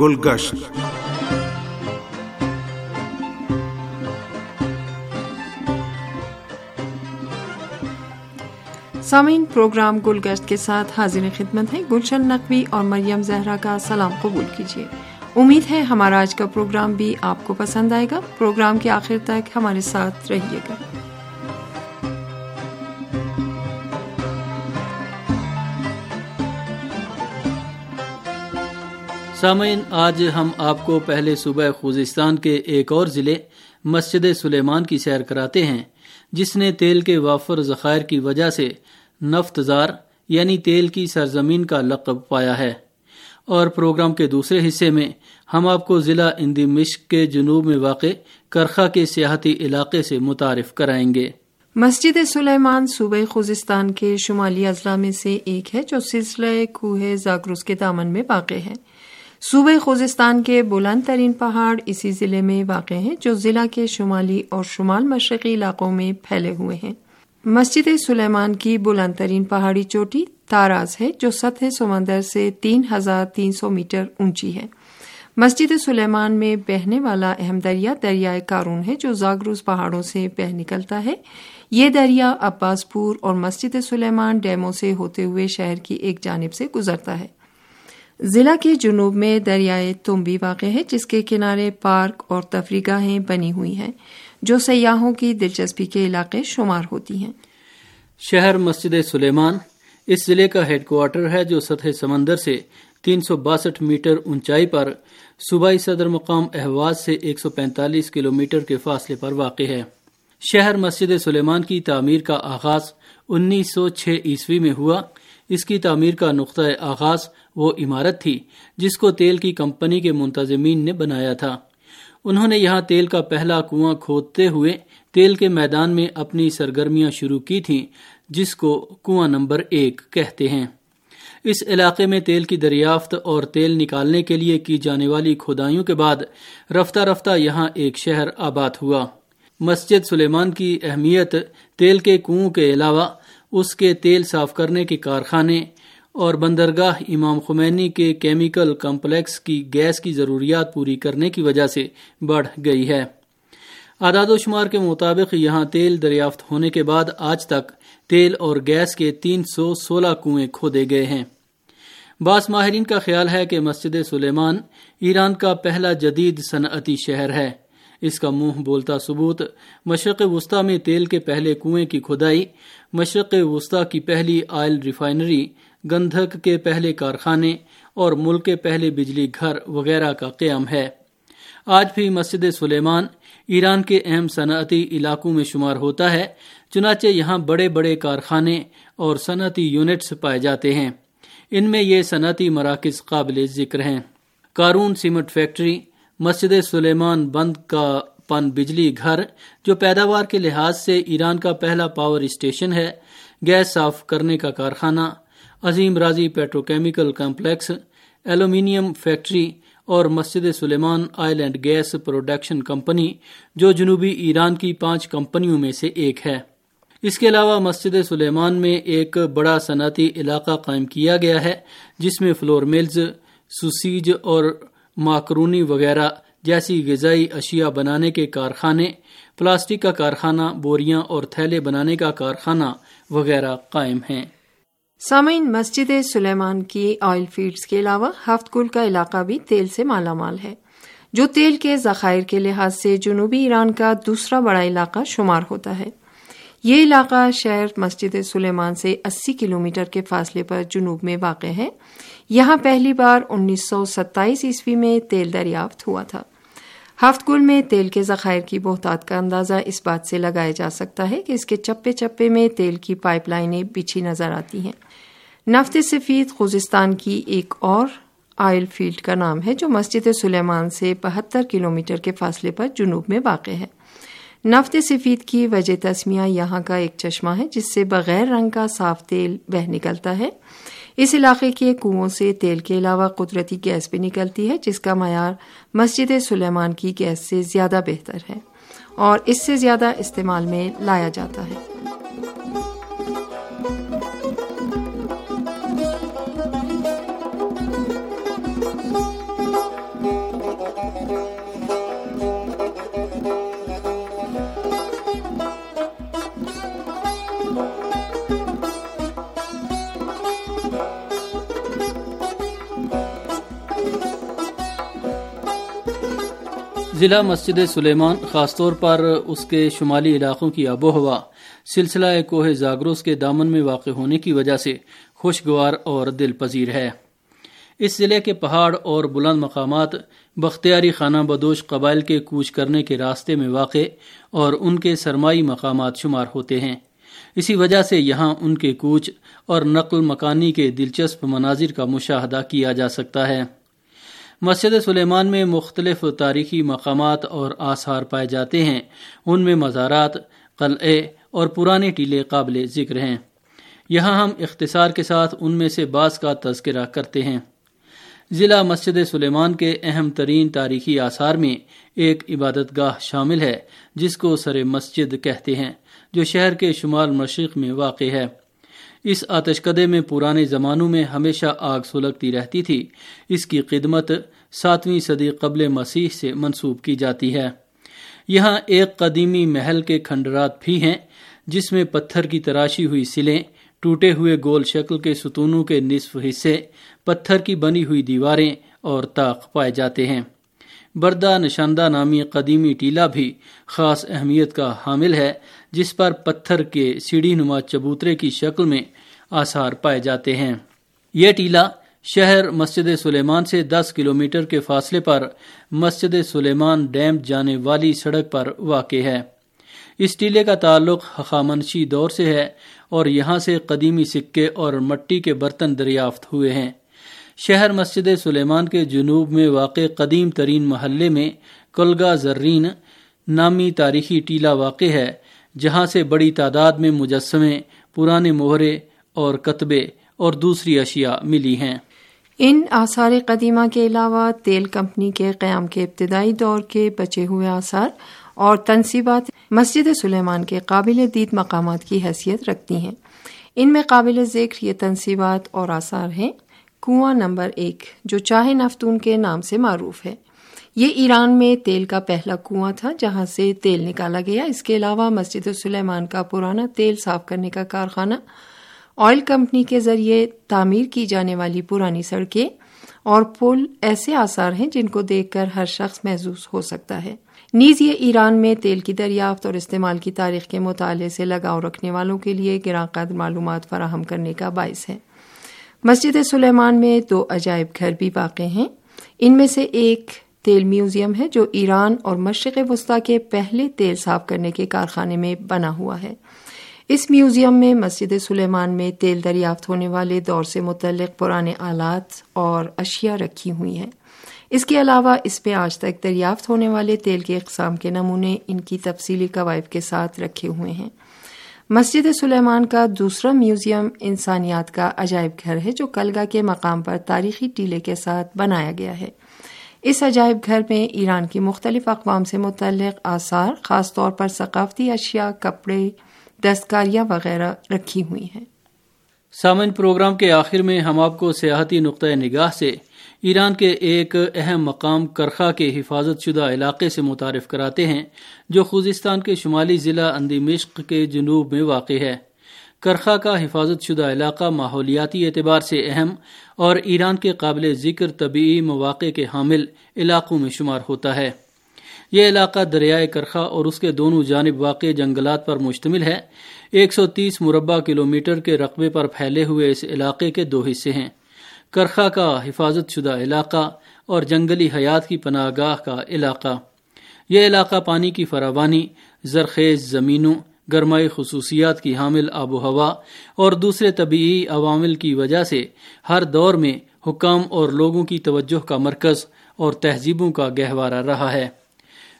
گلگشت۔ سامعین، پروگرام گلگشت کے ساتھ حاضر خدمت ہے گلشن نقوی اور مریم زہرا کا سلام قبول کیجیے۔ امید ہے ہمارا آج کا پروگرام بھی آپ کو پسند آئے گا۔ پروگرام کے آخر تک ہمارے ساتھ رہیے گا۔ سامعین، آج ہم آپ کو پہلے صوبہ خوزستان کے ایک اور ضلع، مسجد سلیمان کی سیر کراتے ہیں، جس نے تیل کے وافر ذخائر کی وجہ سے نفت زار یعنی تیل کی سرزمین کا لقب پایا ہے۔ اور پروگرام کے دوسرے حصے میں ہم آپ کو ضلع اندی مشق کے جنوب میں واقع کرخا کے سیاحتی علاقے سے متعارف کرائیں گے۔ مسجد سلیمان صوبہ خوزستان کے شمالی اضلاع میں سے ایک ہے، جو سلسلہ کوہ زاگروس کے دامن میں واقع ہے۔ صوبہ خوزستان کے بلند ترین پہاڑ اسی ضلع میں واقع ہیں جو ضلع کے شمالی اور شمال مشرقی علاقوں میں پھیلے ہوئے ہیں۔ مسجد سلیمان کی بلند ترین پہاڑی چوٹی تاراز ہے جو سطح سمندر سے تین ہزار تین سو میٹر اونچی ہے۔ مسجد سلیمان میں بہنے والا اہم دریا دریائے کارون ہے جو زاگروز پہاڑوں سے بہ نکلتا ہے۔ یہ دریا عباس پور اور مسجد سلیمان ڈیموں سے ہوتے ہوئے شہر کی ایک جانب سے گزرتا ہے۔ ضلع کے جنوب میں دریائے تمبی واقع ہے، جس کے کنارے پارک اور تفریح گاہیں بنی ہوئی ہیں، جو سیاحوں کی دلچسپی کے علاقے شمار ہوتی ہیں۔ شہر مسجد سلیمان اس ضلع کا ہیڈ کوارٹر ہے، جو سطح سمندر سے تین سو باسٹھ میٹر اونچائی پر صوبائی صدر مقام احواز سے ایک سو پینتالیس کلو میٹر کے فاصلے پر واقع ہے۔ شہر مسجد سلیمان کی تعمیر کا آغاز انیس سو چھ عیسوی میں ہوا اس کی تعمیر کا نقطۂ آغاز وہ عمارت تھی جس کو تیل کی کمپنی کے منتظمین نے بنایا تھا۔ انہوں نے یہاں تیل کا پہلا کنواں کھودتے ہوئے تیل کے میدان میں اپنی سرگرمیاں شروع کی تھیں، جس کو کنواں نمبر ایک کہتے ہیں۔ اس علاقے میں تیل کی دریافت اور تیل نکالنے کے لیے کی جانے والی کھدائیوں کے بعد رفتہ رفتہ یہاں ایک شہر آباد ہوا۔ مسجد سلیمان کی اہمیت تیل کے کنو کے علاوہ اس کے تیل صاف کرنے کے کارخانے اور بندرگاہ امام خمینی کے کیمیکل کمپلیکس کی گیس کی ضروریات پوری کرنے کی وجہ سے بڑھ گئی ہے۔ اعداد و شمار کے مطابق یہاں تیل دریافت ہونے کے بعد آج تک تیل اور گیس کے تین سو سولہ کنویں کھودے گئے ہیں۔ بعض ماہرین کا خیال ہے کہ مسجد سلیمان ایران کا پہلا جدید صنعتی شہر ہے۔ اس کا منہ بولتا ثبوت، مشرق وسطی میں تیل کے پہلے کنویں کی کھدائی، مشرق وسطی کی پہلی آئل ریفائنری، گندھک کے پہلے کارخانے اور ملک کے پہلے بجلی گھر وغیرہ کا قیام ہے۔ آج بھی مسجد سلیمان ایران کے اہم صنعتی علاقوں میں شمار ہوتا ہے، چنانچہ یہاں بڑے بڑے کارخانے اور صنعتی یونٹس پائے جاتے ہیں۔ ان میں یہ صنعتی مراکز قابل ذکر ہیں۔ کارون سیمنٹ فیکٹری مسجد سلیمان بند کا پن بجلی گھر، جو پیداوار کے لحاظ سے ایران کا پہلا پاور اسٹیشن ہے، گیس صاف کرنے کا کارخانہ، عظیم راضی پیٹروکیمیکل کمپلیکس، ایلومینیم فیکٹری اور Masjed Soleyman oil and gas production company, جو جنوبی ایران کی پانچ کمپنیوں میں سے ایک ہے۔ اس کے علاوہ مسجد سلیمان میں ایک بڑا صنعتی علاقہ قائم کیا گیا ہے، جس میں فلور ملز، سوسیج اور ماکرونی وغیرہ جیسی غذائی اشیاء بنانے کے کارخانے، پلاسٹک کا کارخانہ، بوریاں اور تھیلے بنانے کا کارخانہ وغیرہ قائم ہیں۔ سامعین، مسجد سلیمان کی آئل فیلڈز کے علاوہ ہفت کل کا علاقہ بھی تیل سے مالا مال ہے۔ جو تیل کے ذخائر کے لحاظ سے جنوبی ایران کا دوسرا بڑا علاقہ شمار ہوتا ہے۔ یہ علاقہ شہر مسجد سلیمان سے اسی کلومیٹر کے فاصلے پر جنوب میں واقع ہے۔ یہاں پہلی بار انیس سو ستائیس عیسوی میں تیل دریافت ہوا تھا۔ ہفت گل میں تیل کے ذخائر کی بہتات کا اندازہ اس بات سے لگایا جا سکتا ہے کہ اس کے چپے چپے میں تیل کی پائپ لائنیں بچھی نظر آتی ہیں۔ نفت سفید خوزستان کی ایک اور آئل فیلڈ کا نام ہے جو مسجد سلیمان سے بہتر کلومیٹر کے فاصلے پر جنوب میں واقع ہے۔ نفت سفید کی وجہ تسمیہ یہاں کا ایک چشمہ ہے، جس سے بغیر رنگ کا صاف تیل بہ نکلتا ہے۔ اس علاقے کے کنووں سے تیل کے علاوہ قدرتی گیس بھی نکلتی ہے، جس کا معیار مسجد سلیمان کی گیس سے زیادہ بہتر ہے اور اس سے زیادہ استعمال میں لایا جاتا ہے۔ ضلع مسجد سلیمان خاص طور پر اس کے شمالی علاقوں کی آب و ہوا سلسلہ کوہ زاگروس کے دامن میں واقع ہونے کی وجہ سے خوشگوار اور دل پذیر ہے۔ اس ضلع کے پہاڑ اور بلند مقامات بختیاری خانہ بدوش قبائل کے کوچ کرنے کے راستے میں واقع اور ان کے سرمائی مقامات شمار ہوتے ہیں۔ اسی وجہ سے یہاں ان کے کوچ اور نقل مکانی کے دلچسپ مناظر کا مشاہدہ کیا جا سکتا ہے۔ مسجد سلیمان میں مختلف تاریخی مقامات اور آثار پائے جاتے ہیں۔ ان میں مزارات، قلعے اور پرانے ٹیلے قابل ذکر ہیں۔ یہاں ہم اختصار کے ساتھ ان میں سے بعض کا تذکرہ کرتے ہیں۔ ضلع مسجد سلیمان کے اہم ترین تاریخی آثار میں ایک عبادت گاہ شامل ہے، جس کو سر مسجد کہتے ہیں، جو شہر کے شمال مشرق میں واقع ہے۔ اس آتش قدے میں پرانے زمانوں میں ہمیشہ آگ سلگتی رہتی تھی۔ اس کی خدمت ساتویں صدی قبل مسیح سے منسوب کی جاتی ہے۔ یہاں ایک قدیمی محل کے کھنڈرات بھی ہیں، جس میں پتھر کی تراشی ہوئی سلیں، ٹوٹے ہوئے گول شکل کے ستونوں کے نصف حصے، پتھر کی بنی ہوئی دیواریں اور طاق پائے جاتے ہیں۔ بردہ نشاندہ نامی قدیمی ٹیلا بھی خاص اہمیت کا حامل ہے، جس پر پتھر کے سیڑھی نما چبوترے کی شکل میں آثار پائے جاتے ہیں۔ یہ ٹیلا شہر مسجد سلیمان سے دس کلومیٹر کے فاصلے پر مسجد سلیمان ڈیم جانے والی سڑک پر واقع ہے۔ اس ٹیلے کا تعلق حقامنشی دور سے ہے اور یہاں سے قدیمی سکے اور مٹی کے برتن دریافت ہوئے ہیں۔ شہر مسجد سلیمان کے جنوب میں واقع قدیم ترین محلے میں کلگا زرین نامی تاریخی ٹیلا واقع ہے، جہاں سے بڑی تعداد میں مجسمے، پرانے مہرے اور کتبے اور دوسری اشیاء ملی ہیں۔ ان آثار قدیمہ کے علاوہ تیل کمپنی کے قیام کے ابتدائی دور کے بچے ہوئے آثار اور تنصیبات مسجد سلیمان کے قابل دید مقامات کی حیثیت رکھتی ہیں۔ ان میں قابل ذکر یہ تنصیبات اور آثار ہیں۔ کنواں نمبر ایک، جو چاہے نفتون کے نام سے معروف ہے۔ یہ ایران میں تیل کا پہلا کنواں تھا، جہاں سے تیل نکالا گیا۔ اس کے علاوہ مسجد سلیمان کا پرانا تیل صاف کرنے کا کارخانہ، آئل کمپنی کے ذریعے تعمیر کی جانے والی پرانی سڑکیں اور پل ایسے آثار ہیں جن کو دیکھ کر ہر شخص محسوس ہو سکتا ہے۔ نیز یہ ایران میں تیل کی دریافت اور استعمال کی تاریخ کے مطالعے سے لگاؤ رکھنے والوں کے لیے گراں قدر معلومات فراہم کرنے کا باعث ہے۔ مسجد سلیمان میں دو عجائب گھر بھی واقع ہیں۔ ان میں سے ایک تیل میوزیم ہے جو ایران اور مشرق وسطی کے پہلے تیل صاف کرنے کے کارخانے میں بنا ہوا ہے۔ اس میوزیم میں مسجد سلیمان میں تیل دریافت ہونے والے دور سے متعلق پرانے آلات اور اشیاء رکھی ہوئی ہیں۔ اس کے علاوہ اس پہ آج تک دریافت ہونے والے تیل کے اقسام کے نمونے ان کی تفصیلی قواعد کے ساتھ رکھے ہوئے ہیں۔ مسجد سلیمان کا دوسرا میوزیم انسانیات کا عجائب گھر ہے جو کلگا کے مقام پر تاریخی ٹیلے کے ساتھ بنایا گیا ہے۔ اس عجائب گھر میں ایران کی مختلف اقوام سے متعلق آثار، خاص طور پر ثقافتی اشیاء، کپڑے، دستکاریاں وغیرہ رکھی ہوئی ہیں۔ سامن پروگرام کے آخر میں ہم آپ کو سیاحتی نقطۂ نگاہ سے ایران کے ایک اہم مقام کرخا کے حفاظت شدہ علاقے سے متعارف کراتے ہیں، جو خوزستان کے شمالی ضلع اندی مشق کے جنوب میں واقع ہے۔ کرخا کا حفاظت شدہ علاقہ ماحولیاتی اعتبار سے اہم اور ایران کے قابل ذکر طبعی مواقع کے حامل علاقوں میں شمار ہوتا ہے۔ یہ علاقہ دریائے کرخا اور اس کے دونوں جانب واقع جنگلات پر مشتمل ہے۔ ایک سو تیس مربع کلومیٹر کے رقبے پر پھیلے ہوئے اس علاقے کے دو حصے ہیں۔ کرخا کا حفاظت شدہ علاقہ اور جنگلی حیات کی پناہ گاہ کا علاقہ۔ یہ علاقہ پانی کی فراوانی، زرخیز زمینوں، گرمائی خصوصیات کی حامل آب و ہوا اور دوسرے طبعی عوامل کی وجہ سے ہر دور میں حکام اور لوگوں کی توجہ کا مرکز اور تہذیبوں کا گہوارہ رہا ہے۔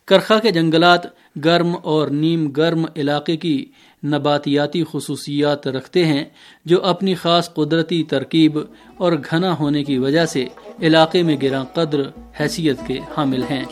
کرخا کے جنگلات گرم اور نیم گرم علاقے کی نباتیاتی خصوصیات رکھتے ہیں، جو اپنی خاص قدرتی ترکیب اور گھنا ہونے کی وجہ سے علاقے میں گراں قدر، حیثیت کے حامل ہیں۔